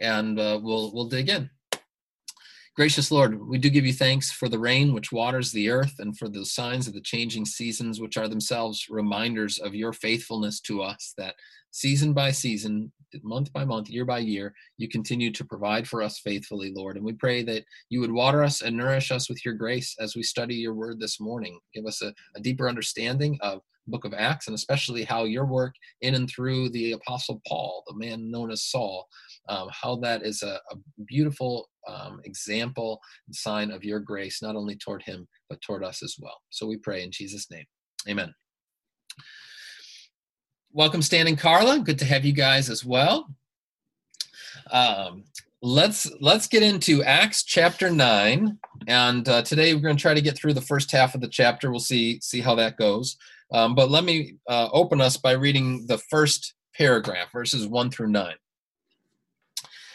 and uh, we'll we'll dig in. Gracious Lord, we do give you thanks for the rain which waters the earth and for the signs of the changing seasons, which are themselves reminders of your faithfulness to us, that season by season, month by month, year by year, you continue to provide for us faithfully, Lord. And we pray that you would water us and nourish us with your grace as we study your word this morning. Give us a, a deeper understanding of book of Acts, and especially how your work in and through the Apostle Paul, the man known as Saul, um, how that is a, a beautiful um, example and sign of your grace, not only toward him, but toward us as well. So we pray in Jesus' name. Amen. Welcome, Stan and Carla. Good to have you guys as well. Um, let's let's get into Acts chapter nine, and uh, today we're going to try to get through the first half of the chapter. We'll see see how that goes. Um, but let me uh, open us by reading the first paragraph, verses 1 through 9.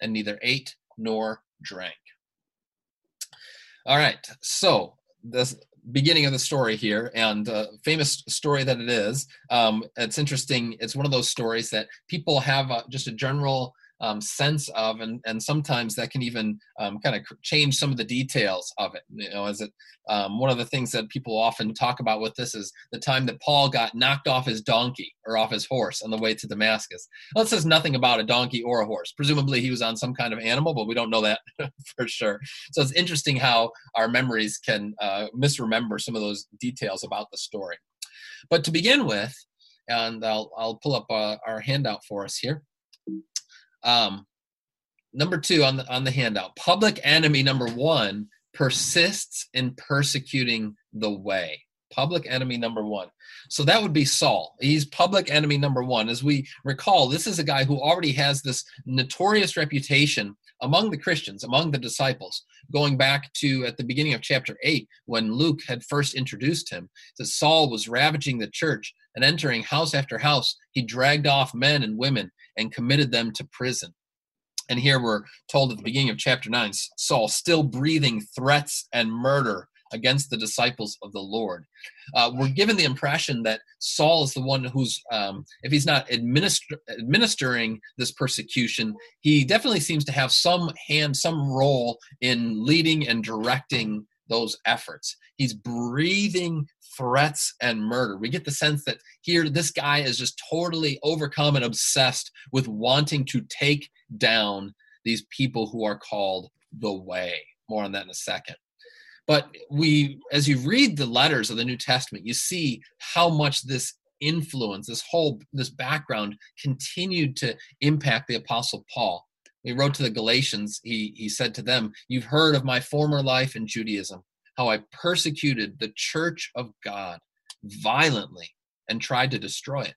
and neither ate nor drank. All right, so the beginning of the story here, and uh, famous story that it is. Um, it's interesting. It's one of those stories that people have uh, just a general um, sense of, and, and sometimes that can even um, kind of change some of the details of it. You know, as it um, one of the things that people often talk about with this is the time that Paul got knocked off his donkey or off his horse on the way to Damascus. Well, it says nothing about a donkey or a horse. Presumably he was on some kind of animal, but we don't know that for sure. So it's interesting how our memories can uh, misremember some of those details about the story. But to begin with, and I'll, I'll pull up uh, our handout for us here. Um, number two on the on the handout, public enemy number one persists in persecuting the way. Public enemy number one. So that would be Saul. He's public enemy number one. As we recall, this is a guy who already has this notorious reputation among the Christians, among the disciples, going back to at the beginning of chapter 8 when Luke had first introduced him. That Saul was ravaging the church and entering house after house. He dragged off men and women and committed them to prison. And here we're told at the beginning of chapter 9 Saul still breathing threats and murder against the disciples of the Lord. Uh, we're given the impression that Saul is the one who's, um, if he's not administer- administering this persecution, he definitely seems to have some hand, some role in leading and directing those efforts. He's breathing threats and murder. We get the sense that here this guy is just totally overcome and obsessed with wanting to take down these people who are called the way. More on that in a second. But we, as you read the letters of the New Testament, you see how much this influence, this whole, this background continued to impact the Apostle Paul. He wrote to the Galatians, he, he said to them, You've heard of my former life in Judaism how I persecuted the church of God violently and tried to destroy it.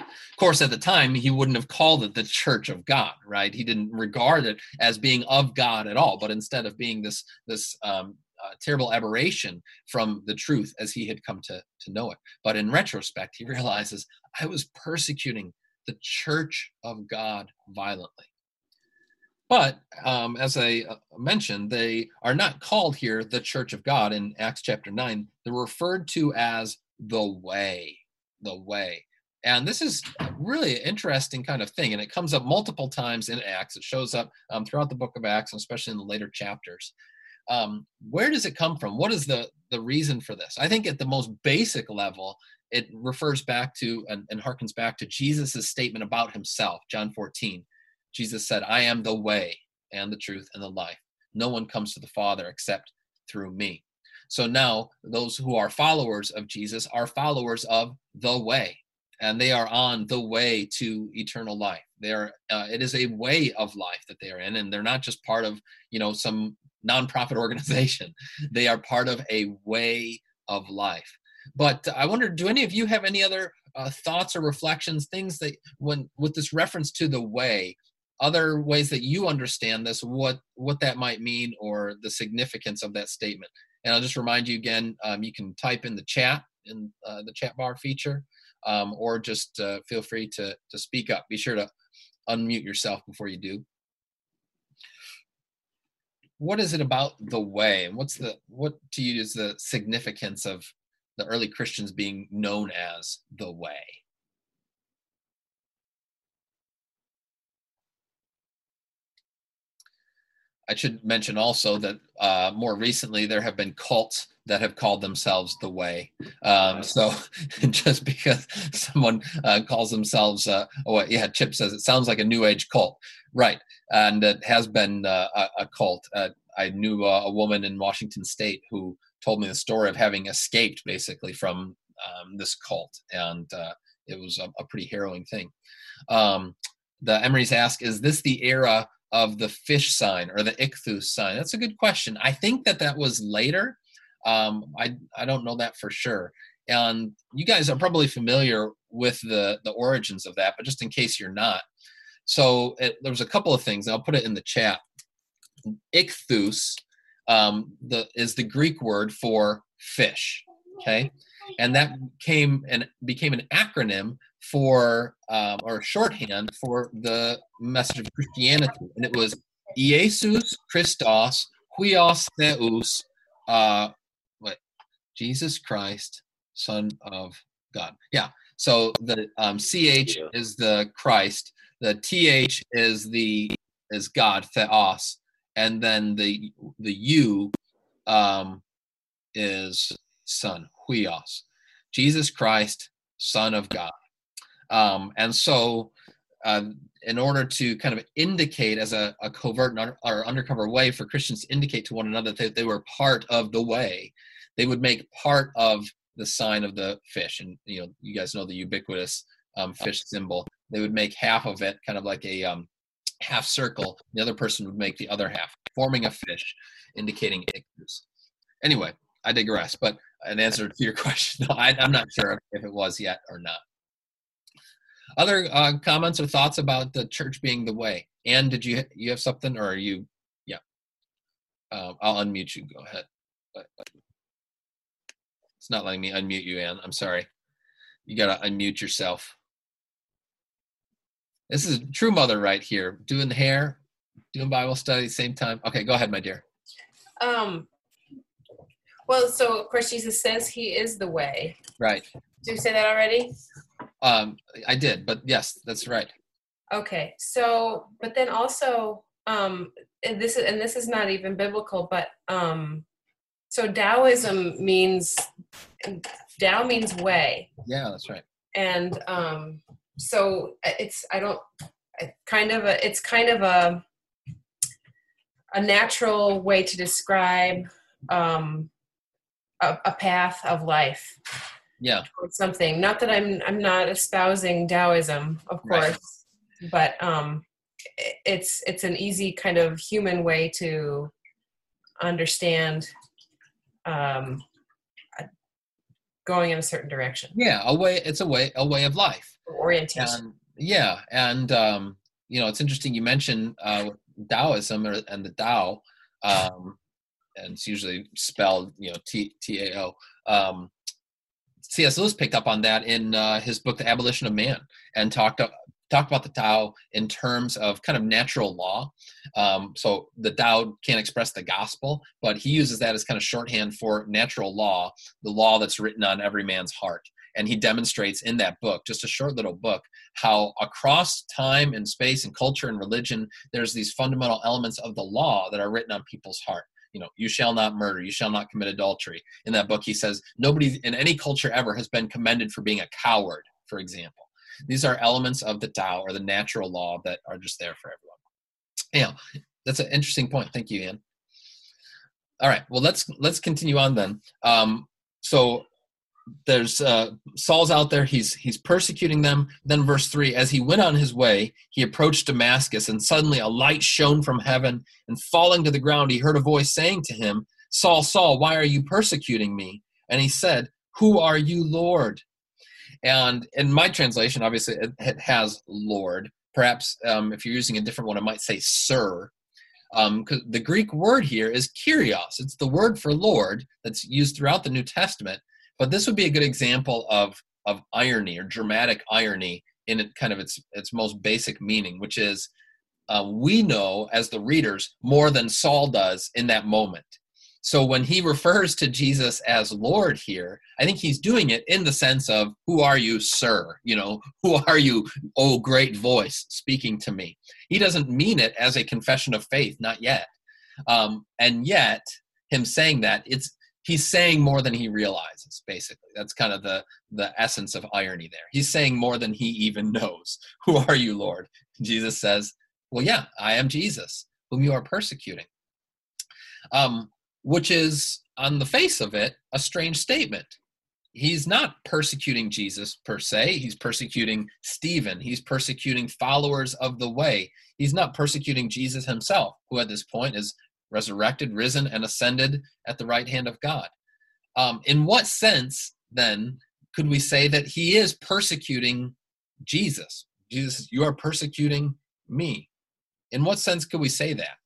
Of course, at the time, he wouldn't have called it the church of God, right? He didn't regard it as being of God at all, but instead of being this this um, uh, terrible aberration from the truth as he had come to to know it. But in retrospect, he realizes I was persecuting the church of God violently. But um, as I uh, mentioned, they are not called here the Church of God in Acts chapter 9. They're referred to as the way, the way. And this is really an interesting kind of thing. And it comes up multiple times in Acts. It shows up um, throughout the book of Acts, and especially in the later chapters. Um, where does it come from? What is the, the reason for this? I think at the most basic level, it refers back to and, and harkens back to Jesus' statement about himself, John 14 Jesus said, I am the way and the truth and the life. no one comes to the Father except through me. So now those who are followers of Jesus are followers of the way, and they are on the way to eternal life. They are. Uh, it is a way of life that they are in, and they're not just part of you know some nonprofit organization. They are part of a way of life. But I wonder, do any of you have any other uh, thoughts or reflections, things that when with this reference to the way, other ways that you understand this, what what that might mean, or the significance of that statement? And I'll just remind you again, um, you can type in the chat in uh, the chat bar feature, um, or just uh, feel free to to speak up. Be sure to unmute yourself before you do. What is it about the way, and what's the what to you is the significance of the early Christians being known as the way? I should mention also that uh, more recently there have been cults that have called themselves the Way. Um, so just because someone uh, calls themselves, uh, oh yeah, Chip says it sounds like a New Age cult, right? And it has been uh, a, a, cult. Uh, I knew a woman in Washington State who told me the story of having escaped basically from um, this cult, and uh, it was a, a, pretty harrowing thing. Um, the Emery's ask, is this the era of the fish sign or the ichthus sign? That's a good question. I think that that was later. Um, I I don't know that for sure. And you guys are probably familiar with the the origins of that, but just in case you're not, so it, there was a couple of things. I'll put it in the chat. Ichthus um, the is the Greek word for fish. Okay, and that came and became an acronym for um, or shorthand for the message of Christianity, and it was Iesus Christos Huios Theus, uh, what? Jesus Christ, Son of God. Yeah. So the um, ch is the Christ, the th is the is God Theos, and then the the u um, is Son Huios, Jesus Christ, Son of God. Um, and so, uh, in order to kind of indicate as a, a covert or undercover way for Christians to indicate to one another that they were part of the way, they would make part of the sign of the fish. And you know, you guys know the ubiquitous um, fish symbol. They would make half of it kind of like a um, half circle. The other person would make the other half, forming a fish, indicating ichthus. Anyway, I digress. But an answer to your question, no, I, am not sure if it was yet or not. Other uh, comments or thoughts about the church being the way? And did you you have something, or are you? Yeah, um, I'll unmute you. Go ahead. It's not letting me unmute you, Anne. I'm sorry. You gotta unmute yourself. This is true mother right here, doing the hair, doing Bible study same time. Okay, go ahead, my dear. Um. Well, so of course Jesus says He is the way. Right. Did you say that already? Um, I did, but yes, that's right. Okay, so but then also, um, and this is and this is not even biblical, but um, so Taoism means Tao means way. Yeah, that's right. And um, so it's I don't kind of a it's kind of a a natural way to describe um, a, a path of life yeah. something. Not that i'm i'm not espousing taoism of course right. but um it's it's an easy kind of human way to understand um going in a certain direction. Yeah a way it's a way a way of life. Orientation. And, yeah and um you know it's interesting you mentioned uh taoism and the tao um and it's usually spelled you know t t a o um C.S. Lewis picked up on that in uh, his book, The Abolition of Man, and talked talked about the Tao in terms of kind of natural law. Um, so the Tao can't express the gospel, but he uses that as kind of shorthand for natural law, the law that's written on every man's heart. And he demonstrates in that book, just a short little book, how across time and space and culture and religion, there's these fundamental elements of the law that are written on people's heart you know, you shall not murder, you shall not commit adultery. In that book, he says nobody in any culture ever has been commended for being a coward, for example. These are elements of the Tao or the natural law that are just there for everyone. Yeah, that's an interesting point. Thank you, Ian. all right. Well, let's let's continue on then. Um, so there's uh, Saul's out there. He's he's persecuting them. Then verse three: As he went on his way, he approached Damascus, and suddenly a light shone from heaven. And falling to the ground, he heard a voice saying to him, "Saul, Saul, why are you persecuting me?" And he said, "Who are you, Lord?" And in my translation, obviously, it, has Lord. Perhaps um, if you're using a different one, it might say Sir. Um, the Greek word here is kyrios. It's the word for Lord that's used throughout the New Testament but this would be a good example of of irony or dramatic irony in it, kind of its its most basic meaning, which is uh, we know as the readers more than Saul does in that moment. So when he refers to Jesus as Lord here, I think he's doing it in the sense of, Who are you, sir? You know, who are you, oh great voice, speaking to me? He doesn't mean it as a confession of faith, not yet. Um, and yet, him saying that, it's he's saying more than he realizes basically. That's kind of the the essence of irony there. He's saying more than he even knows. Who are you lord? Jesus says well yeah i am jesus whom you are persecuting. Um, which is on the face of it a strange statement. He's not persecuting jesus per se. He's persecuting stephen. He's persecuting followers of the way. He's not persecuting jesus himself who at this point is resurrected, risen, and ascended at the right hand of God. Um, in what sense, then, could we say that he is persecuting Jesus? Jesus, you are persecuting me. In what sense could we say that?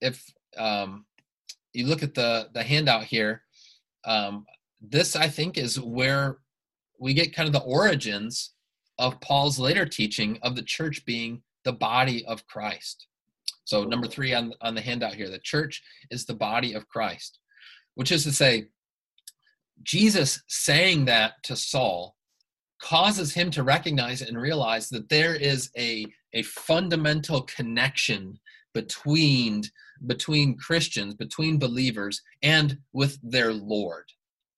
If um, you look at the, the handout here, um, this I think is where we get kind of the origins of Paul's later teaching of the church being the body of Christ. So number three on, on the handout here, the church is the body of Christ, which is to say, Jesus saying that to Saul causes him to recognize and realize that there is a, a fundamental connection between between Christians, between believers, and with their Lord.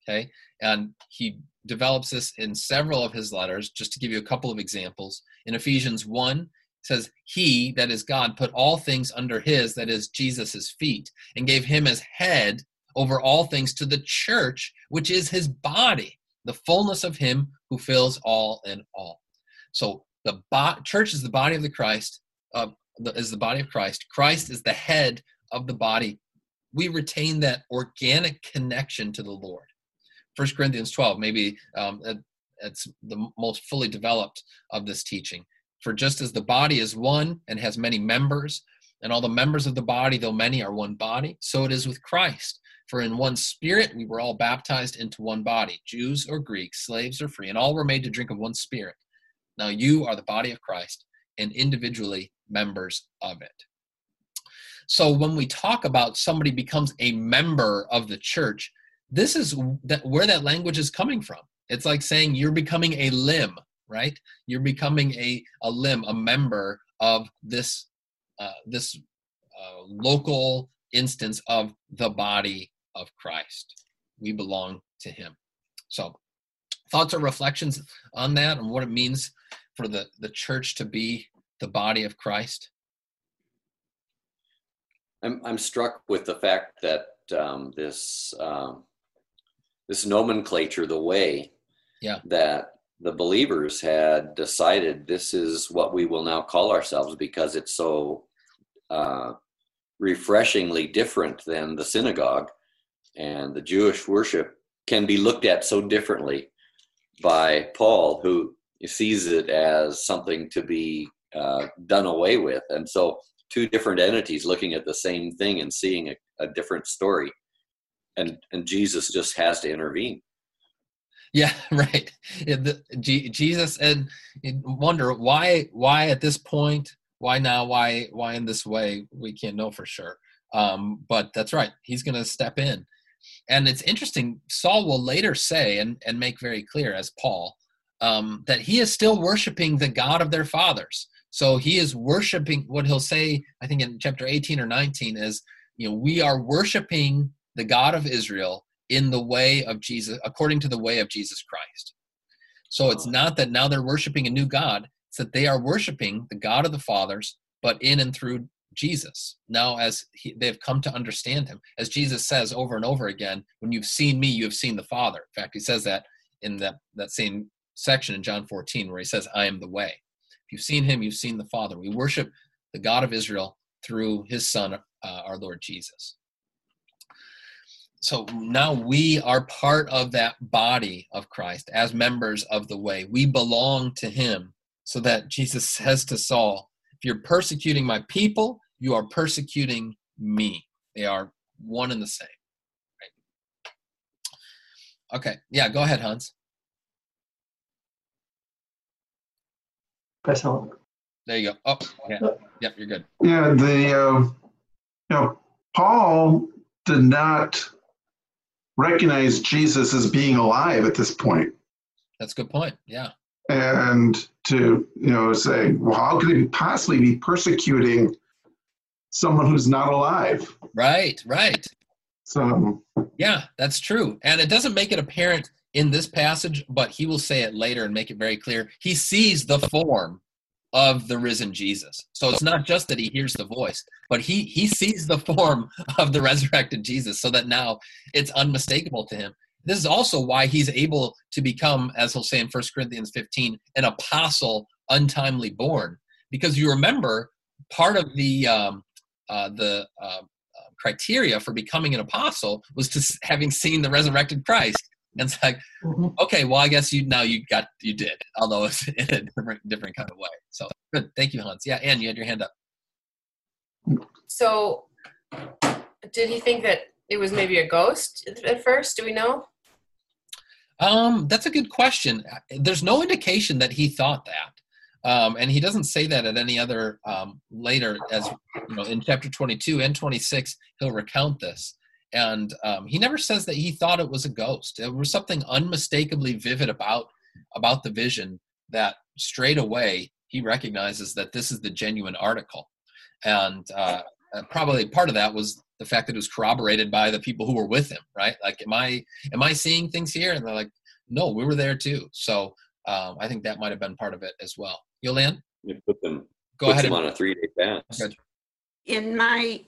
Okay, and he develops this in several of his letters. Just to give you a couple of examples, in Ephesians 1, says, He, that is God, put all things under his, that is Jesus' feet, and gave him as head over all things to the church, which is his body, the fullness of him who fills all in all. So the bo- church is the body of the Christ, uh, the, is the body of Christ. Christ is the head of the body. We retain that organic connection to the Lord. First Corinthians 12, maybe um, it's the most fully developed of this teaching. For just as the body is one and has many members, and all the members of the body, though many, are one body, so it is with Christ. For in one spirit we were all baptized into one body, Jews or Greeks, slaves or free, and all were made to drink of one spirit. Now you are the body of Christ and individually members of it. So when we talk about somebody becomes a member of the church, this is that where that language is coming from. It's like saying you're becoming a limb right? You're becoming a, a limb a member of this uh, this uh, local instance of the body of christ. We belong to him. So thoughts or reflections on that and what it means for the the church to be the body of christ? I'm, I'm struck with the fact that um, this um, this nomenclature the way yeah. that the believers had decided this is what we will now call ourselves because it's so uh, refreshingly different than the synagogue and the Jewish worship can be looked at so differently by Paul, who sees it as something to be uh, done away with. And so, two different entities looking at the same thing and seeing a, a different story and and Jesus just has to intervene. Yeah, right. Yeah, the, G, Jesus and wonder why why at this point, why now, why why in this way? We can't know for sure. Um, but that's right. He's going to step in, and it's interesting. Saul will later say and and make very clear as Paul um, that he is still worshiping the God of their fathers. So he is worshiping what he'll say. I think in chapter eighteen or nineteen is you know we are worshiping the God of Israel in the way of Jesus, according to the way of Jesus Christ. So it's not that now they're worshiping a new God, it's that they are worshiping the God of the fathers but in and through Jesus. Now, as he, they've come to understand him, as Jesus says over and over again, when you've seen me, you have seen the Father. In fact, he says that in that, that same section in John 14 where he says, I am the way. If you've seen him, you've seen the Father. We worship the God of Israel through his Son, uh, our Lord Jesus. So now we are part of that body of Christ as members of the way. We belong to him so that Jesus says to Saul, If you're persecuting my people, you are persecuting me. They are one and the same. Right? Okay. Yeah, go ahead, Hans. There you go. Oh, yeah. Yep, you're good. Yeah, the uh, you know Paul did not recognize Jesus as being alive at this point. That's a good point. Yeah. And to you know say, well, how could he possibly be persecuting someone who's not alive? Right. Right. So. Yeah, that's true, and it doesn't make it apparent in this passage, but he will say it later and make it very clear. He sees the form of the risen Jesus. So it's not just that he hears the voice, but he he sees the form of the resurrected Jesus so that now it's unmistakable to him. This is also why he's able to become, as he'll say in 1 Corinthians 15, an apostle untimely born. Because you remember, part of the um, uh, the uh, criteria for becoming an apostle was to having seen the resurrected Christ. And it's like, mm-hmm. okay, well, I guess you now you got you did, although it's in a different different kind of way. So good, thank you, Hans. Yeah, Anne, you had your hand up. So, did he think that it was maybe a ghost at first? Do we know? Um, that's a good question. There's no indication that he thought that. Um, and he doesn't say that at any other um, later as you know in chapter 22 and 26 he'll recount this and um, he never says that he thought it was a ghost. There was something unmistakably vivid about about the vision that straight away he recognizes that this is the genuine article. And uh, probably part of that was the fact that it was corroborated by the people who were with him right? Like am i am i seeing things here? And they're like no we were there too. So um, i think that might have been part of it as well. Yolanda you put them go ahead them on a three-day fast. In my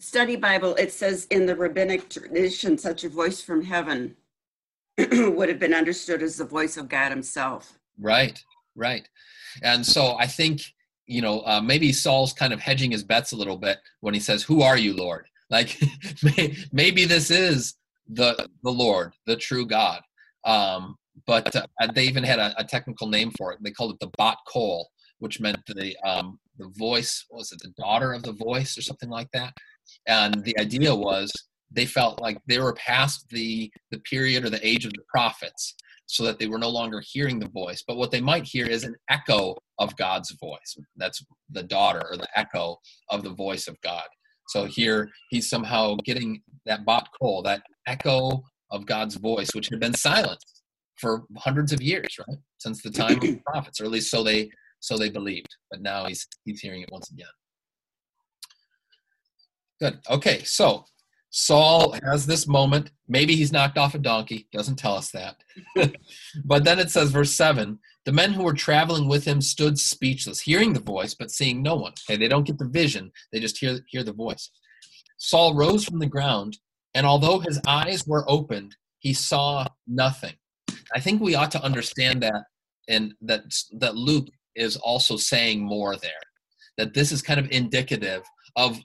study Bible, it says in the rabbinic tradition, such a voice from heaven would have been understood as the voice of God Himself. Right, right. And so I think, you know, uh, maybe Saul's kind of hedging his bets a little bit when he says, Who are you, Lord? Like maybe this is the the Lord, the true God. Um, but uh, they even had a, a, technical name for it. They called it the bat kol, which meant the um, the voice. was it the daughter of the voice or something like that? and the idea was they felt like they were past the the period or the age of the prophets so that they were no longer hearing the voice but what they might hear is an echo of god's voice that's the daughter or the echo of the voice of god so here he's somehow getting that bat kol that echo of god's voice which had been silenced for hundreds of years right since the time of the prophets or at least so they so they believed but now he's he's hearing it once again Good. Okay, so Saul has this moment. Maybe he's knocked off a donkey. Doesn't tell us that. but then it says, verse 7 the men who were traveling with him stood speechless, hearing the voice, but seeing no one. Okay, they don't get the vision, they just hear, hear the voice. Saul rose from the ground, and although his eyes were opened, he saw nothing. I think we ought to understand that, and that, that Luke is also saying more there. That this is kind of indicative of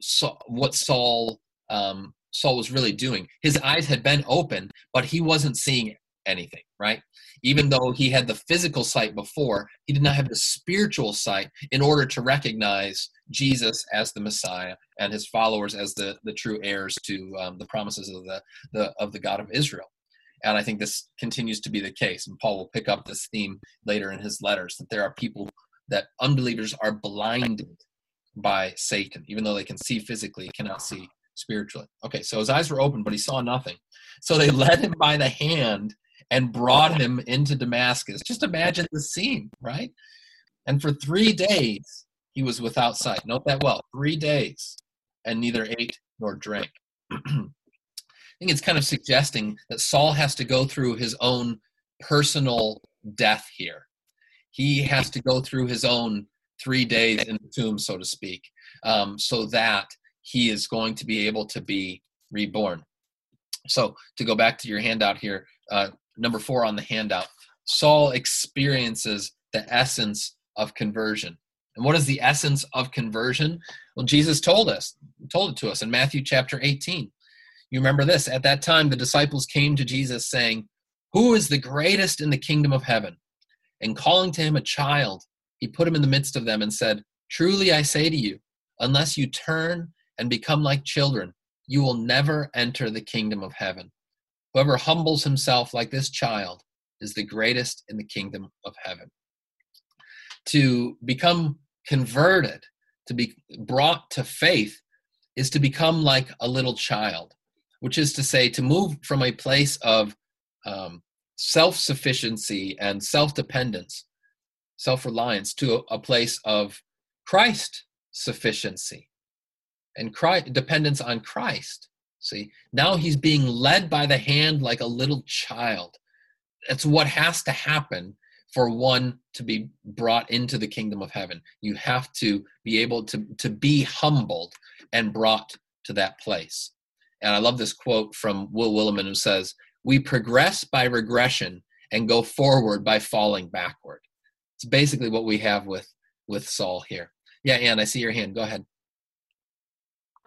what Saul um, Saul was really doing. His eyes had been open, but he wasn't seeing anything, right? Even though he had the physical sight before, he did not have the spiritual sight in order to recognize Jesus as the Messiah and his followers as the, the true heirs to um, the promises of the, the of the God of Israel. And I think this continues to be the case. And Paul will pick up this theme later in his letters that there are people that unbelievers are blinded by Satan, even though they can see physically, cannot see spiritually. Okay, so his eyes were open, but he saw nothing. So they led him by the hand and brought him into Damascus. Just imagine the scene, right? And for three days he was without sight. Note that well. Three days, and neither ate nor drank. Think it's kind of suggesting that Saul has to go through his own personal death here. He has to go through his own three days in the tomb, so to speak, um, so that he is going to be able to be reborn. So to go back to your handout here, uh, number four on the handout, Saul experiences the essence of conversion. And what is the essence of conversion? Well, Jesus told us, told it to us in Matthew chapter 18. You remember this. At that time, the disciples came to Jesus saying, Who is the greatest in the kingdom of heaven? And calling to him a child, he put him in the midst of them and said, Truly I say to you, unless you turn and become like children, you will never enter the kingdom of heaven. Whoever humbles himself like this child is the greatest in the kingdom of heaven. To become converted, to be brought to faith, is to become like a little child, which is to say, to move from a place of um, self sufficiency and self dependence, self reliance, to a, a, place of Christ sufficiency and Christ, dependence on Christ. See, now he's being led by the hand like a little child. That's what has to happen for one to be brought into the kingdom of heaven. You have to be able to, to be humbled and brought to that place. And I love this quote from Will Willimon who says, We progress by regression and go forward by falling backward. It's basically what we have with, with Saul here. Yeah, Anne, I see your hand. Go ahead.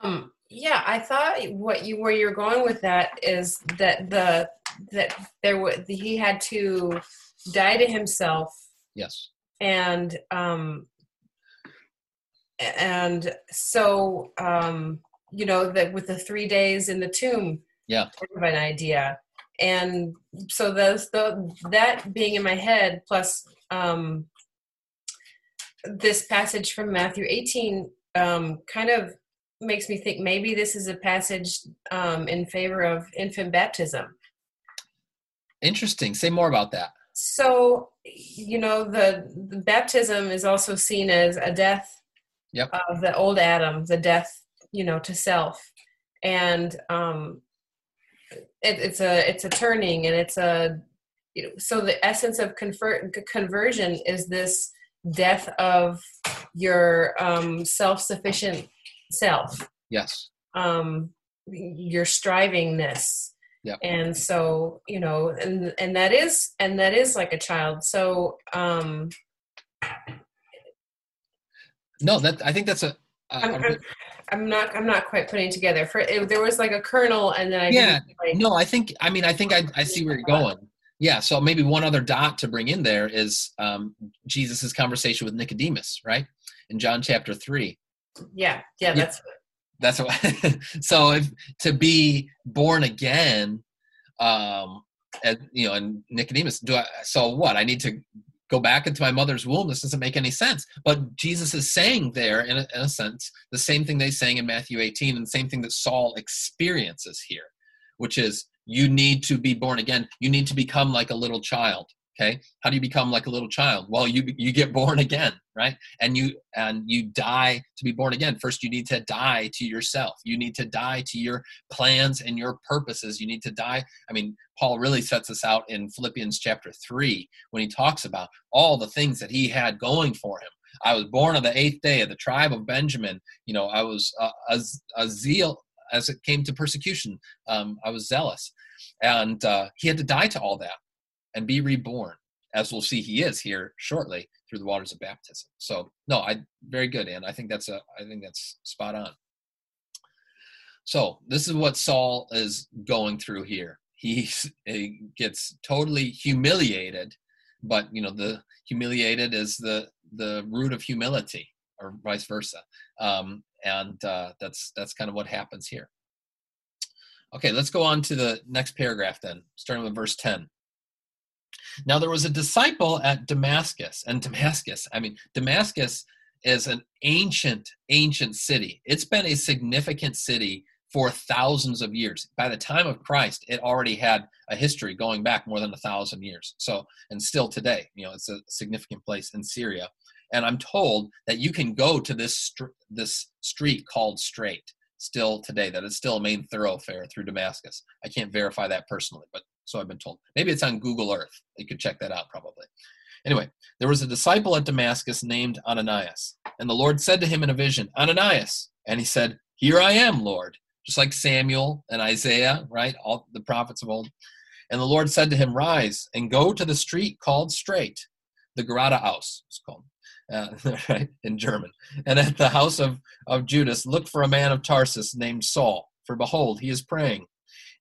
Um, yeah, I thought what you where you're going with that is that the that there was he had to die to himself. Yes. And um and so um you know that with the three days in the tomb yeah. of an idea. And so those the that being in my head plus um this passage from matthew 18 um kind of makes me think maybe this is a passage um in favor of infant baptism. Interesting. Say more about that. So you know the, the baptism is also seen as a death yep. of the old adam the death you know to self. And um it, it's a it's a turning and it's a you know, so the essence of convert, conversion is this death of your um self-sufficient self. Yes. Um your strivingness yeah and so you know and and that is and that is like a child. So um no that i think that's a, I'm, I'm, not i'm not quite putting together. For it, there was like a kernel and then i yeah. like, no i think i mean i think I, I see where you're going. Yeah so maybe one other dot to bring in there is um jesus's conversation with nicodemus right? In john chapter 3 yeah yeah that's yeah that's what so if to be born again um and you know and nicodemus do i so what i need to go back into my mother's womb this doesn't make any sense. But jesus is saying there in a, in a sense the same thing they saying in matthew 18 and the same thing that saul experiences here which is you need to be born again. You need to become like a little child okay? How do you become like a little child? Well you you get born again right? And you and you die to be born again. First you need to die to yourself. You need to die to your plans and your purposes. You need to die i mean paul really sets us out in philippians chapter 3 when he talks about all the things that he had going for him. I was born on the eighth day of the tribe of benjamin. You know i was a, a, a zeal as it came to persecution. Um, i was zealous. And uh, he had to die to all that and be reborn, as we'll see he is here shortly through the waters of baptism. So no, I very good, and I think that's a I think that's spot on. So this is what Saul is going through here. He, he gets totally humiliated, but you know the humiliated is the the root of humility, or vice versa, um, and uh, that's that's kind of what happens here. Okay, let's go on to the next paragraph then, starting with verse 10. Now there was a disciple at Damascus, and Damascus, I mean, Damascus is an ancient, ancient city. It's been a significant city for thousands of years. By the time of Christ, it already had a history going back more than a thousand years. So, and still today, you know, it's a significant place in Syria. And I'm told that you can go to this str- this street called Straight still today. That it's still a main thoroughfare through Damascus. I can't verify that personally, but so I've been told. Maybe it's on Google Earth. You could check that out probably. Anyway, there was a disciple at Damascus named Ananias, and the Lord said to him in a vision, Ananias. And he said, Here I am, Lord. Just like Samuel and Isaiah, right? All the prophets of old. And the Lord said to him, Rise and go to the street called Straight, the Gerada Gerateaus, it's called, uh, right, in German. And at the house of, of Judas, look for a man of Tarsus named Saul, for behold, he is praying.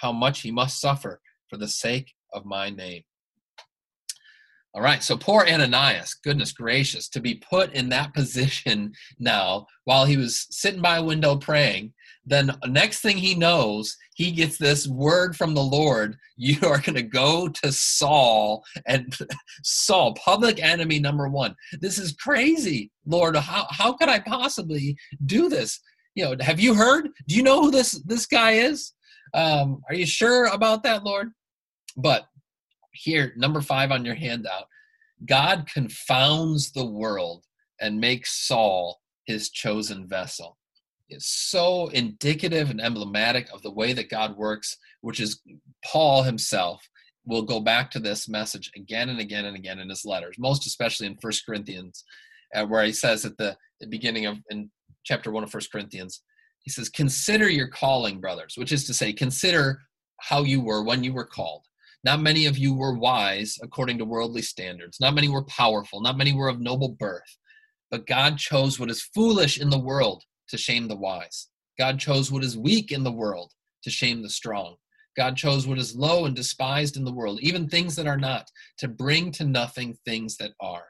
how much he must suffer for the sake of my name. All right, so poor Ananias, goodness gracious, to be put in that position now while he was sitting by a window praying. Then, next thing he knows, he gets this word from the Lord you are going to go to Saul and Saul, public enemy number one. This is crazy, Lord. How, how could I possibly do this? You know, have you heard? Do you know who this, this guy is? Um, are you sure about that, Lord? But here, number five on your handout God confounds the world and makes Saul his chosen vessel. It's so indicative and emblematic of the way that God works, which is Paul himself will go back to this message again and again and again in his letters, most especially in First Corinthians, uh, where he says at the, the beginning of in chapter one of First Corinthians, he says, "Consider your calling, brothers," which is to say, consider how you were when you were called. Not many of you were wise according to worldly standards. Not many were powerful. Not many were of noble birth. But God chose what is foolish in the world to shame the wise. God chose what is weak in the world to shame the strong. God chose what is low and despised in the world, even things that are not, to bring to nothing things that are,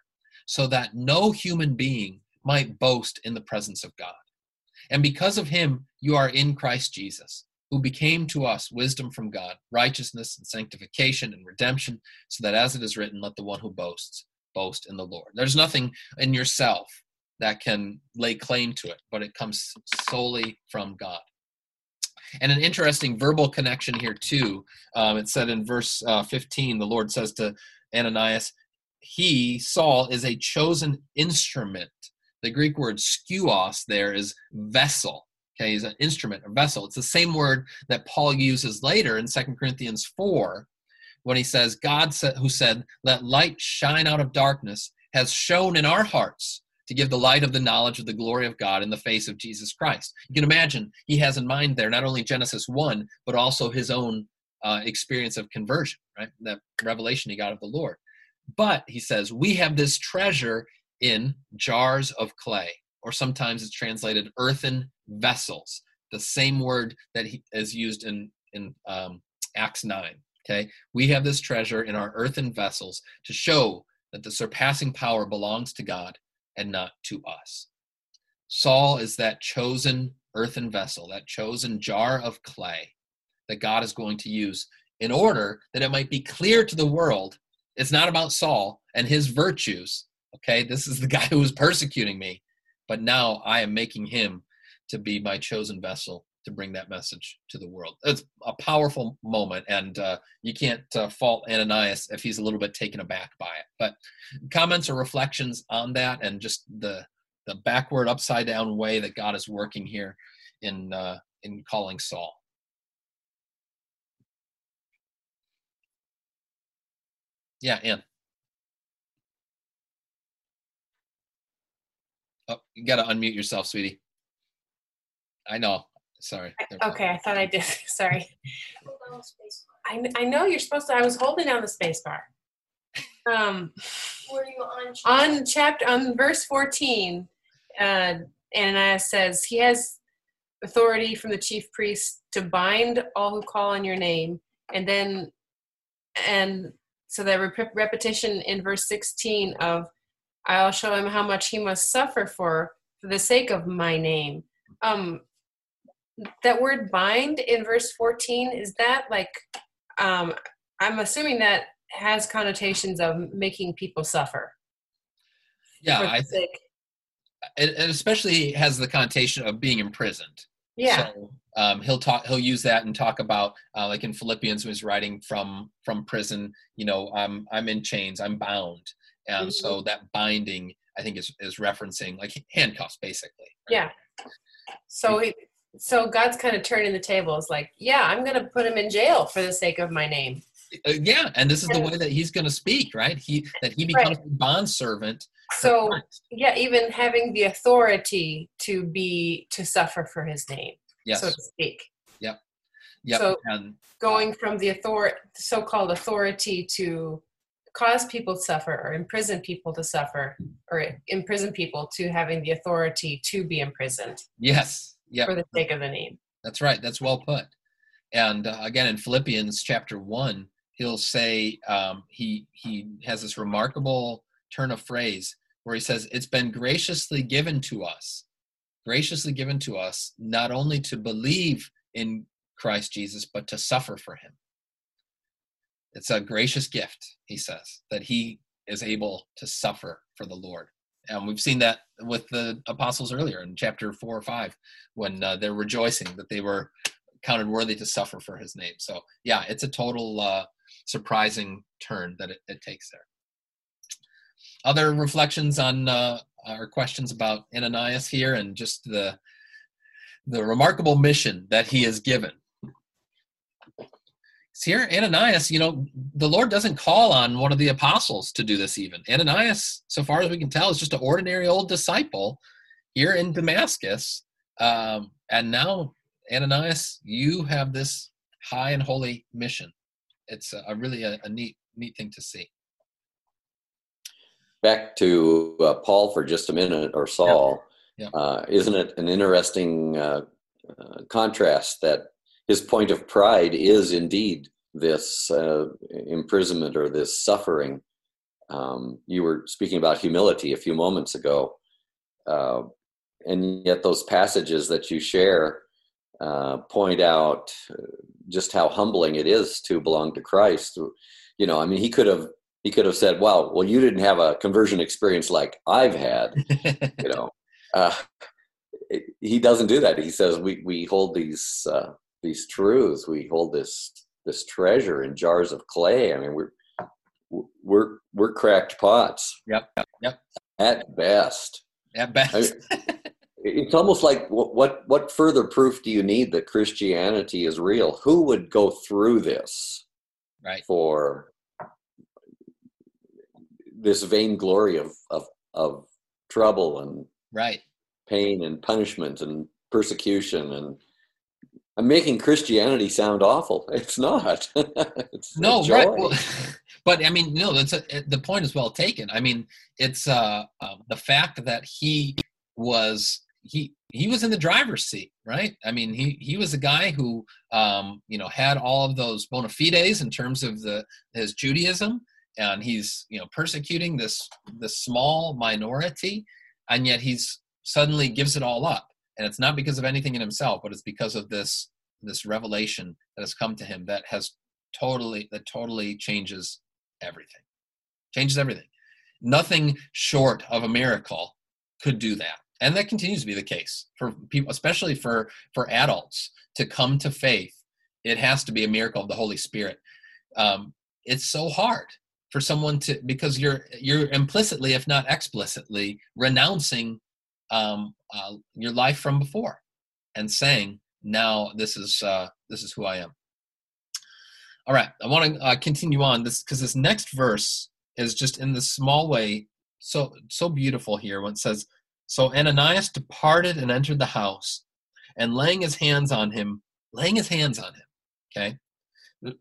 so that no human being might boast in the presence of God. And because of him, you are in Christ Jesus who became to us wisdom from God, righteousness and sanctification and redemption, so that as it is written, let the one who boasts boast in the Lord. There's nothing in yourself that can lay claim to it, but it comes solely from God. And an interesting verbal connection here, too. Um, it said in verse uh, 15, the Lord says to Ananias, He, Saul, is a chosen instrument. The Greek word skeuos there is vessel. Okay, he's an instrument, a vessel. It's the same word that Paul uses later in Second Corinthians 4 when he says, God who said, Let light shine out of darkness, has shone in our hearts to give the light of the knowledge of the glory of God in the face of Jesus Christ. You can imagine he has in mind there not only Genesis 1, but also his own uh, experience of conversion, right? That revelation he got of the Lord. But he says, We have this treasure in jars of clay, or sometimes it's translated earthen vessels, the same word that he, is used in, in um, Acts 9. Okay, we have this treasure in our earthen vessels to show that the surpassing power belongs to God and not to us. Saul is that chosen earthen vessel, that chosen jar of clay that God is going to use in order that it might be clear to the world it's not about Saul and his virtues. Okay, this is the guy who was persecuting me, but now I am making him to be my chosen vessel to bring that message to the world. It's a powerful moment, and uh, you can't uh, fault Ananias if he's a little bit taken aback by it. But comments or reflections on that, and just the the backward, upside down way that God is working here in uh, in calling Saul. Yeah, Ann. Oh, you got to unmute yourself, sweetie. I know. Sorry. Okay, I thought I did. Sorry. I, I know you're supposed to. I was holding down the space bar. Um, Were you on? on chapter on verse 14, uh, Ananias says he has authority from the chief priest to bind all who call on your name, and then and so the rep- repetition in verse 16 of I'll show him how much he must suffer for for the sake of my name. Um, that word bind in verse 14 is that like um i'm assuming that has connotations of making people suffer Yeah, I, think. it, it especially has the connotation of being imprisoned. Yeah. So um, he'll talk. He'll use that and talk about uh, like in Philippians, when he's writing from from prison. You know, I'm I'm in chains. I'm bound, and Mhm. so that binding, I think, is is referencing like handcuffs, basically. right? Yeah. So he, so God's kind of turning the tables. Like, yeah, I'm going to put him in jail for the sake of my name. Uh, yeah, and this is the way that he's going to speak, right? He that he becomes a bond servant. So yeah, even having the authority to be to suffer for his name, yes, so to speak. yep, Yeah. so- and Going from the author so-called authority to cause people to suffer or imprison people to suffer or imprison people to having the authority to be imprisoned yes, yep. for the sake of the name. That's right. That's well put. And uh, again, in Philippians chapter one, he'll say um, he he has this remarkable turn of phrase where he says, "It's been graciously given to us, graciously given to us, not only to believe in Christ Jesus, but to suffer for Him." It's a gracious gift, he says, that he is able to suffer for the Lord. And we've seen that with the apostles earlier in chapter four or five, when uh, they're rejoicing that they were counted worthy to suffer for his name. So, yeah, it's a total uh, surprising turn that it, it takes there. Other reflections on uh, or questions about Ananias here and just the the remarkable mission that he is given. Here, Ananias, you know, the Lord doesn't call on one of the apostles to do this even. Ananias, so far as we can tell, is just an ordinary old disciple here in Damascus. Um, and now, Ananias, you have this high and holy mission. It's a, a really a, a neat, neat thing to see. Back to uh, Paul for just a minute, or Saul. Yeah. Uh, isn't it an interesting uh, uh, contrast that his point of pride is indeed this uh, imprisonment or this suffering? Um, you were speaking about humility a few moments ago, uh, and yet those passages that you share uh, point out just how humbling it is to belong to Christ. You know, I mean, he could have he could have said, "Well, well, you didn't have a conversion experience like I've had." You know, uh, he doesn't do that. He says, "We we hold these uh, these truths. We hold this this treasure in jars of clay. I mean, we're we're we're cracked pots. Yep, yep. At best, At best. I- it's almost like what, what what further proof do you need that Christianity is real? Who would go through this right. for this vainglory of of of trouble and Right. pain and punishment and persecution and I'm making Christianity sound awful. It's not. it's No, right. Well, but I mean, no, that's a, the point is well taken. I mean, it's uh, uh, the fact that he was he he was in the driver's seat, right? I mean, he he was a guy who um, you know had all of those bona fides in terms of the his Judaism, and he's you know persecuting this this small minority, and yet he's suddenly gives it all up, and it's not because of anything in himself, but it's because of this this revelation that has come to him that has totally that totally changes everything. Changes everything. Nothing short of a miracle could do that. And that continues to be the case for people especially for for adults to come to faith. It has to be a miracle of the holy spirit. Um, it's so hard for someone to because you're you're implicitly if not explicitly renouncing um, uh, your life from before and saying now this is uh, this is who i am all right, I want to uh, continue on this because this next verse is just in this small way so so beautiful here when it says, "So Ananias departed and entered the house, and laying his hands on him, laying his hands on him." Okay,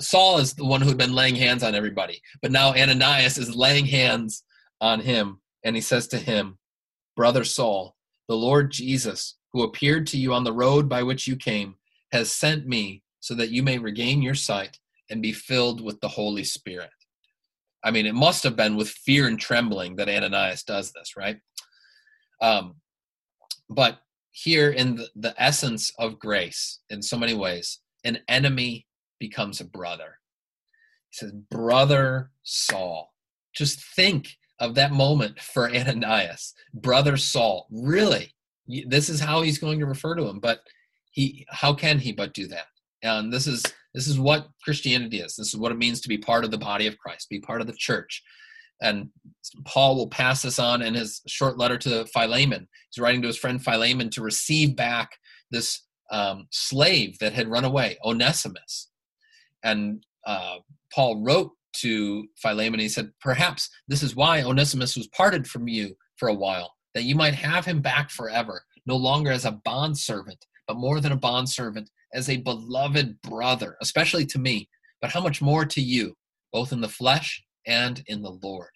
Saul is the one who had been laying hands on everybody, but now Ananias is laying hands on him, and he says to him, "Brother Saul, the Lord Jesus, who appeared to you on the road by which you came, has sent me." so that you may regain your sight and be filled with the Holy Spirit. I mean, it must have been with fear and trembling that Ananias does this, right? Um, but here, in the, the essence of grace, in so many ways, an enemy becomes a brother. He says, Brother Saul. Just think of that moment for Ananias, brother Saul. Really, this is how he's going to refer to him. But he, how can he but do that? And this is this is what Christianity is. This is what it means to be part of the body of Christ, be part of the church. And Paul will pass this on in his short letter to Philemon. He's writing to his friend Philemon to receive back this um, slave that had run away, Onesimus. And uh, Paul wrote to Philemon, he said, Perhaps this is why Onesimus was parted from you for a while, that you might have him back forever, no longer as a bondservant, but more than a bondservant, as a beloved brother, especially to me, but how much more to you, both in the flesh and in the Lord.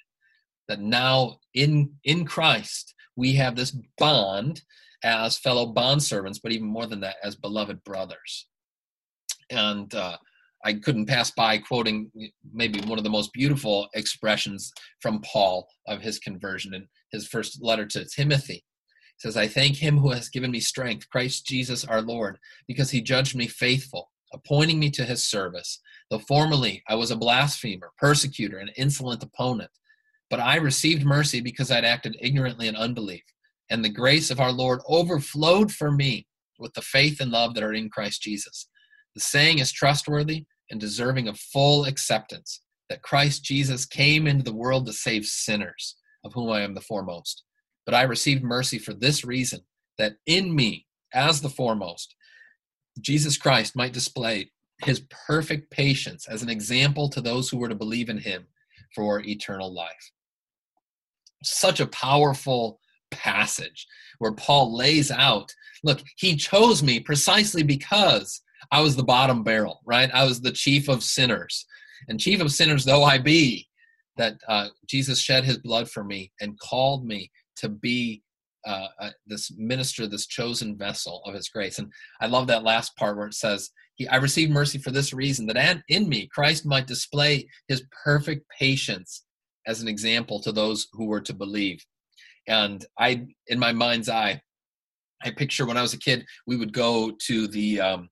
That now in in Christ we have this bond as fellow bondservants, but even more than that, as beloved brothers. And uh, I couldn't pass by quoting maybe one of the most beautiful expressions from Paul of his conversion in his first letter to Timothy. He says, I thank him who has given me strength, Christ Jesus our Lord, because he judged me faithful, appointing me to his service. Though formerly I was a blasphemer, persecutor, and insolent opponent, but I received mercy because I'd acted ignorantly in unbelief and the grace of our Lord overflowed for me with the faith and love that are in Christ Jesus. The saying is trustworthy and deserving of full acceptance that Christ Jesus came into the world to save sinners, of whom I am the foremost. But I received mercy for this reason that in me, as the foremost, Jesus Christ might display his perfect patience as an example to those who were to believe in him for eternal life. Such a powerful passage where Paul lays out look, he chose me precisely because I was the bottom barrel, right? I was the chief of sinners. And chief of sinners though I be, that uh, Jesus shed his blood for me and called me to be uh, uh, this minister, this chosen vessel of his grace. And I love that last part where it says, he, I received mercy for this reason, that in me Christ might display his perfect patience as an example to those who were to believe and i in my mind's eye i picture when i was a kid we would go to the um,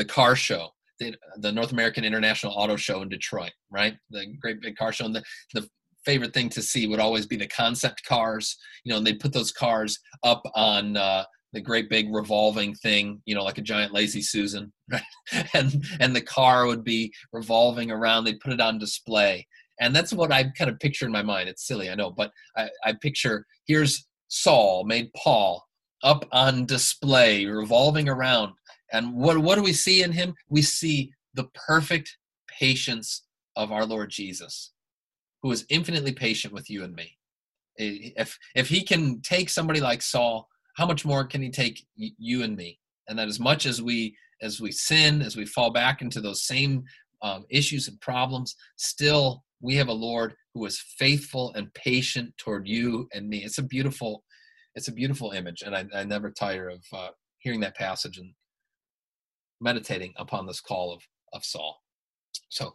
the car show the, the north american international auto show in detroit right the great big car show and the, the favorite thing to see would always be the concept cars you know and they'd put those cars up on uh, the great big revolving thing, you know, like a giant lazy Susan, right? and and the car would be revolving around. They'd put it on display, and that's what I kind of picture in my mind. It's silly, I know, but I, I picture here's Saul made Paul up on display, revolving around. And what, what do we see in him? We see the perfect patience of our Lord Jesus, who is infinitely patient with you and me. If, if he can take somebody like Saul, how much more can he take you and me? And that as much as we as we sin, as we fall back into those same um, issues and problems, still we have a Lord who is faithful and patient toward you and me. It's a beautiful, it's a beautiful image, and I, I never tire of uh, hearing that passage and meditating upon this call of of Saul. So,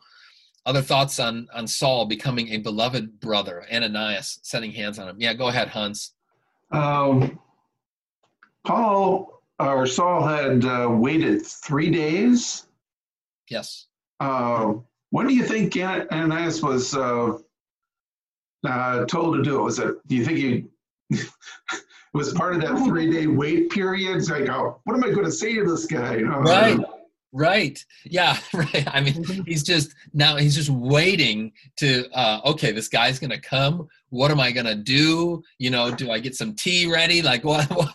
other thoughts on on Saul becoming a beloved brother, Ananias setting hands on him. Yeah, go ahead, Hans. Um, Paul or Saul had uh, waited three days. Yes. Uh, when do you think Ananias was uh, uh, told to do it? Was it? Do you think he was part of that three-day wait period? It's like, oh, what am I going to say to this guy? You know? Right. Right. Yeah. Right. I mean, he's just now he's just waiting to. Uh, okay, this guy's gonna come. What am I gonna do? You know, do I get some tea ready? Like what? what?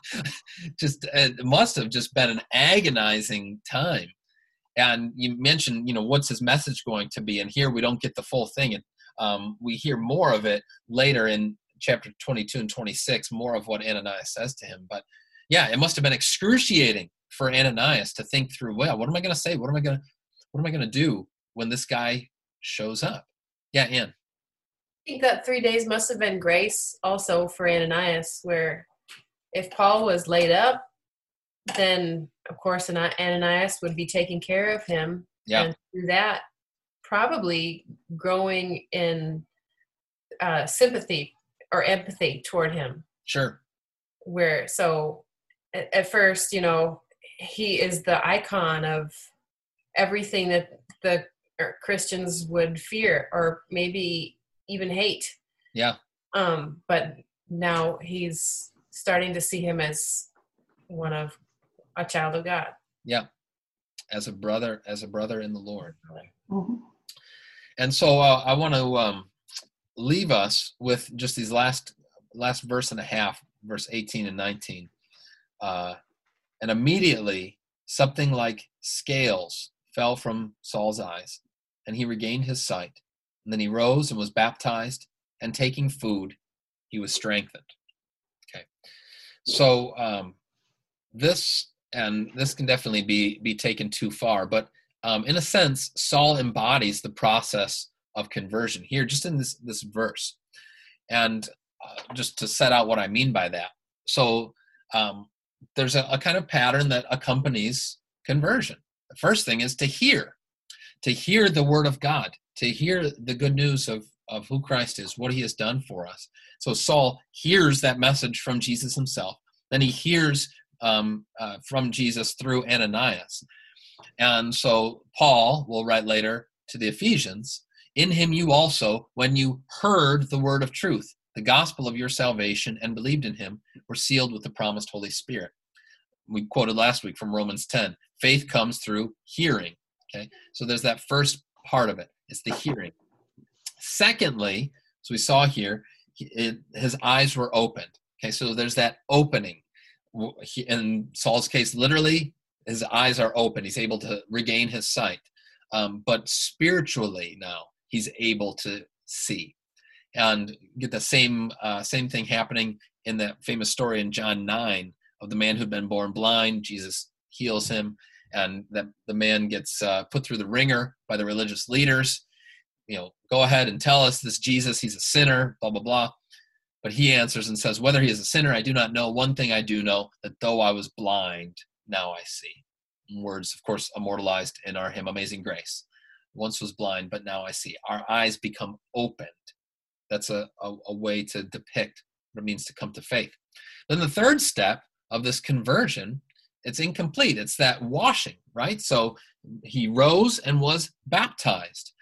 just it must have just been an agonizing time and you mentioned you know what's his message going to be and here we don't get the full thing and um, we hear more of it later in chapter 22 and 26 more of what ananias says to him but yeah it must have been excruciating for ananias to think through well what am i going to say what am i going to what am i going to do when this guy shows up yeah ann i think that three days must have been grace also for ananias where if paul was laid up then of course Ananias would be taking care of him. Yeah. And through that, probably growing in uh, sympathy or empathy toward him. Sure. Where so at, at first, you know, he is the icon of everything that the Christians would fear or maybe even hate. Yeah. Um, but now he's starting to see him as one of a child of God. Yeah, as a brother, as a brother in the Lord. Mhm. And so uh, I want to um, leave us with just these last last verse and a half, verse 18 and 19. Uh, and immediately something like scales fell from Saul's eyes, and he regained his sight. And then he rose and was baptized, and taking food, he was strengthened. Okay, so um, this and this can definitely be be taken too far, but um, in a sense, Saul embodies the process of conversion here, just in this this verse, and uh, just to set out what I mean by that. So um, there's a, a kind of pattern that accompanies conversion. The first thing is to hear, to hear the word of God, to hear the good news of of who Christ is, what He has done for us. So Saul hears that message from Jesus Himself. Then he hears um, uh, from Jesus through Ananias. And so Paul will write later to the Ephesians In him you also, when you heard the word of truth, the gospel of your salvation, and believed in him, were sealed with the promised Holy Spirit. We quoted last week from Romans 10 faith comes through hearing. Okay, so there's that first part of it, it's the hearing. Secondly, as we saw here, it, his eyes were opened. Okay, so there's that opening. In Saul's case, literally, his eyes are open. He's able to regain his sight. Um, but spiritually now, he's able to see and get the same uh, same thing happening in that famous story in John 9 of the man who'd been born blind. Jesus heals him, and that the man gets uh, put through the ringer by the religious leaders. You know, go ahead and tell us this Jesus, he's a sinner, blah, blah, blah. But he answers and says, Whether he is a sinner, I do not know. One thing I do know, that though I was blind, now I see. Words, of course, immortalized in our hymn, Amazing Grace. Once was blind, but now I see. Our eyes become opened. That's a, a, a way to depict what it means to come to faith. Then the third step of this conversion, it's incomplete. It's that washing, right? So he rose and was baptized.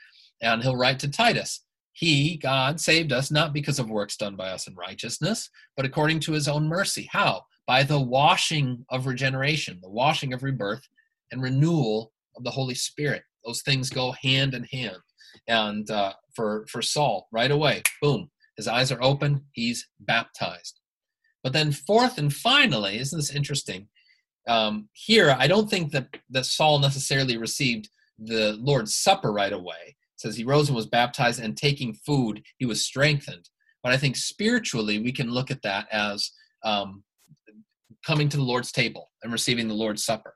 And he'll write to Titus, he, God, saved us not because of works done by us in righteousness, but according to his own mercy. How? By the washing of regeneration, the washing of rebirth, and renewal of the Holy Spirit. Those things go hand in hand. And uh, for, for Saul, right away, boom, his eyes are open, he's baptized. But then, fourth and finally, isn't this interesting? Um, here, I don't think that, that Saul necessarily received the Lord's Supper right away says he rose and was baptized and taking food he was strengthened but i think spiritually we can look at that as um, coming to the lord's table and receiving the lord's supper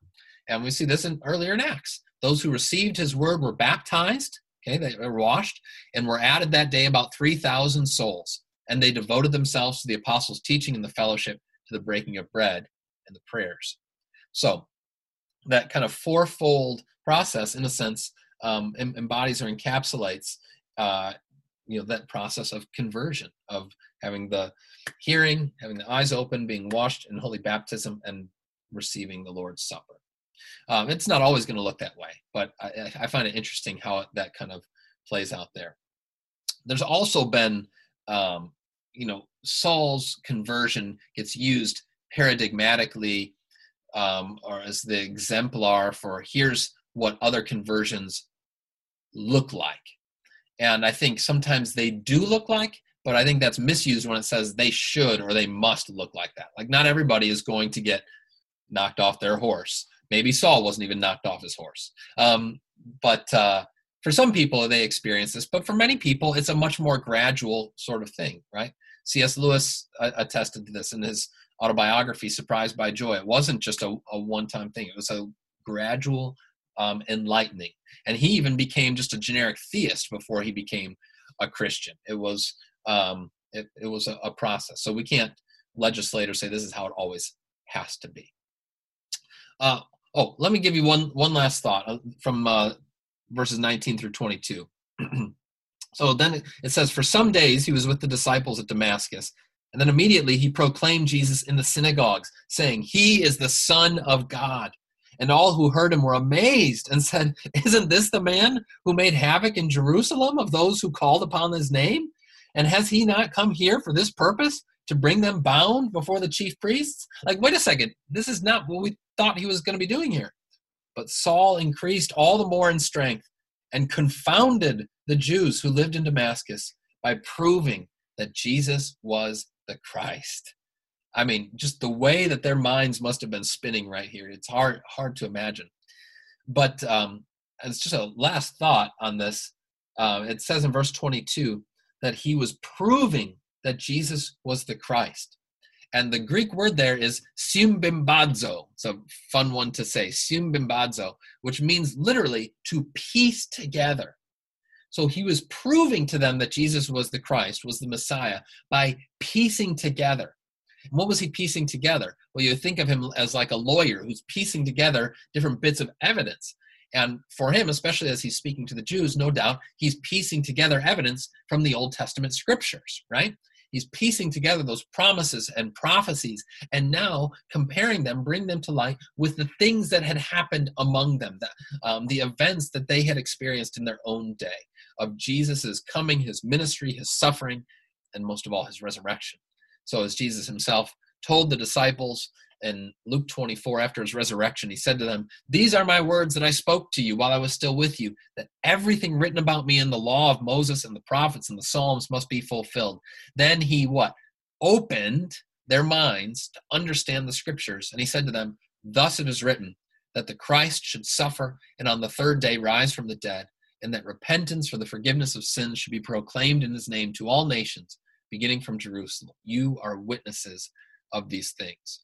and we see this in earlier in acts those who received his word were baptized okay they were washed and were added that day about 3000 souls. And they devoted themselves to the apostles teaching and the fellowship to the breaking of bread and the prayers. So that kind of fourfold process in a sense um, embodies or encapsulates uh, you know that process of conversion of having the hearing having the eyes open being washed in holy baptism and receiving the lord's supper um, it's not always going to look that way but I, I, find it interesting how that kind of plays out there there's also been um, you know saul's conversion gets used paradigmatically um, or as the exemplar for here's what other conversions look like. And I think sometimes they do look like, but I think that's misused when it says they should or they must look like that. Like, not everybody is going to get knocked off their horse. Maybe Saul wasn't even knocked off his horse. Um, but uh, for some people, they experience this. But for many people, it's a much more gradual sort of thing, right? C.S. Lewis uh, attested to this in his autobiography, Surprised by Joy. It wasn't just a, a one time thing, it was a gradual um, enlightening. And he even became just a generic theist before he became a Christian. It was um, it, it was a, a process. So we can't legislate or say this is how it always has to be. Uh, oh, let me give you one one last thought uh, from uh, verses 19 through 22. so then it says, For some days he was with the disciples at Damascus, and then immediately he proclaimed Jesus in the synagogues, saying, He is the Son of God. And all who heard him were amazed and said, Isn't this the man who made havoc in Jerusalem of those who called upon his name? And has he not come here for this purpose? To bring them bound before the chief priests? Like, wait a second, this is not what we thought he was going to be doing here. But Saul increased all the more in strength and confounded the Jews who lived in Damascus by proving that Jesus was the Christ. I mean, just the way that their minds must have been spinning right here. It's hard hard to imagine. But um, it's just a last thought on this. Uh, it says in verse 22 that he was proving that Jesus was the Christ. And the Greek word there is symbibazo. It's a fun one to say, symbibazo, which means literally to piece together. So he was proving to them that Jesus was the Christ, was the Messiah, by piecing together. And what was he piecing together? Well, you think of him as like a lawyer who's piecing together different bits of evidence. And for him, especially as he's speaking to the Jews, no doubt he's piecing together evidence from the Old Testament scriptures, right? He's piecing together those promises and prophecies and now comparing them, bring them to light with the things that had happened among them, the, um, the events that they had experienced in their own day of Jesus' coming, his ministry, his suffering, and most of all, his resurrection. So, as Jesus himself told the disciples in Luke 24 after his resurrection, he said to them, These are my words that I spoke to you while I was still with you, that everything written about me in the law of Moses and the prophets and the Psalms must be fulfilled. Then he what? Opened their minds to understand the scriptures. And he said to them, Thus it is written, that the Christ should suffer and on the third day rise from the dead, and that repentance for the forgiveness of sins should be proclaimed in his name to all nations, beginning from Jerusalem. You are witnesses of these things.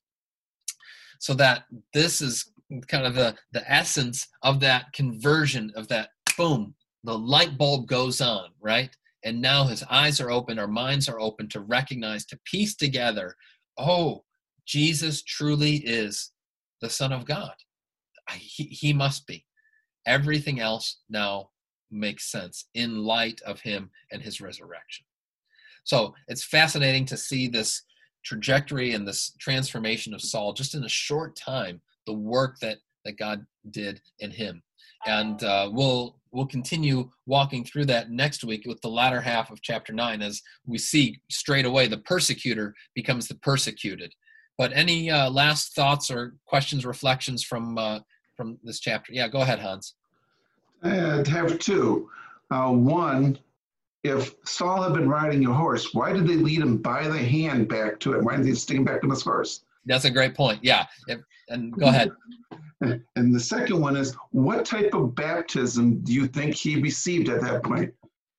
So that this is kind of the, the essence of that conversion, of that boom, the light bulb goes on, right? And now his eyes are open, our minds are open to recognize, to piece together, oh, Jesus truly is the Son of God. He, he must be. Everything else now makes sense in light of him and his resurrection. So it's fascinating to see this trajectory and this transformation of Saul just in a short time, the work that, that God did in him. And uh, we'll we'll continue walking through that next week with the latter half of chapter nine, as we see straight away the persecutor becomes the persecuted. But any uh, last thoughts or questions, reflections from uh, from this chapter? Yeah, go ahead, Hans. I have two. Uh, one, if Saul had been riding a horse, why did they lead him by the hand back to it? Why didn't they stick him back on his horse? That's a great point. Yeah. If, and go ahead. And the second one is what type of baptism do you think he received at that point?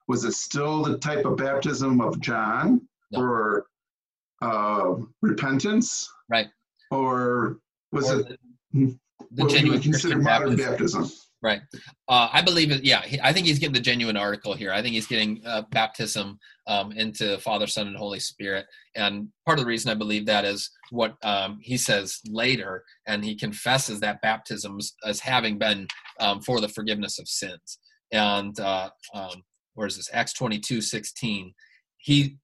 Was it still the type of baptism of John No. or uh, repentance? Right. Or was Or it the, the what we would consider Christian modern baptism. baptism? Right. Uh, I believe it. Yeah, he, I think he's getting the genuine article here. I think he's getting uh, baptism um, into Father, Son, and Holy Spirit. And part of the reason I believe that is what um, he says later, and he confesses that baptism as- as having been um, for the forgiveness of sins. And uh, um, where is this? Acts 22 16. He,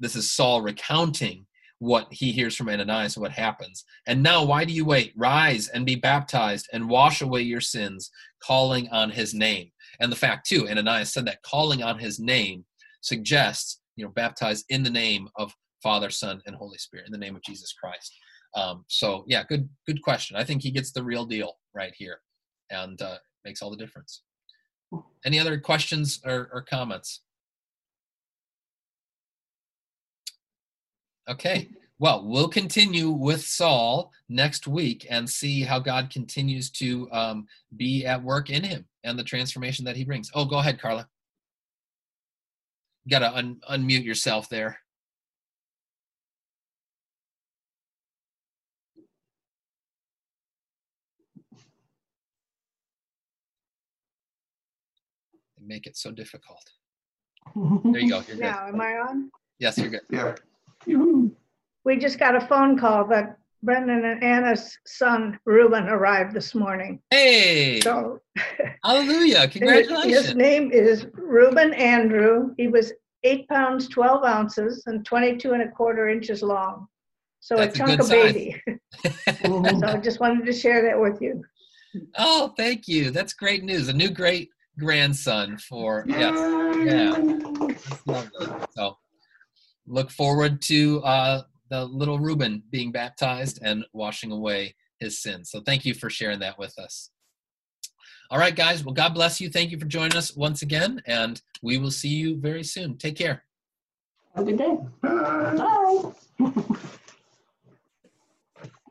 this is Saul recounting what he hears from Ananias and what happens. And now, why do you wait? Rise and be baptized and wash away your sins, calling on his name. And the fact, too, Ananias said that calling on his name suggests, you know, baptized in the name of Father, Son, and Holy Spirit, in the name of Jesus Christ. Um, so, yeah, good, good question. I think he gets the real deal right here, and uh, makes all the difference. Any other questions or, or comments? Okay. Well, we'll continue with Saul next week and see how God continues to um, be at work in him and the transformation that he brings. Oh, go ahead, Carla. You got to un- unmute yourself there. They make it so difficult. There you go. You're good. Now, am I on? Yes, you're good. Yeah. Yoo-hoo. We just got a phone call that Brendan and Anna's son Reuben arrived this morning. Hey, So hallelujah. his- his name is Reuben Andrew. He was eight pounds, 12 ounces and 22 and a quarter inches long. So a That's a chunk good of size. baby. So I just wanted to share that with you. Oh, thank you. That's great news. A new great grandson for yes. Yeah. That's lovely. So look forward to uh, the little Reuben being baptized and washing away his sins. So thank you for sharing that with us. All right, guys. Well, God bless you. Thank you for joining us once again, and we will see you very soon. Take care. Have a good day. Bye. Bye.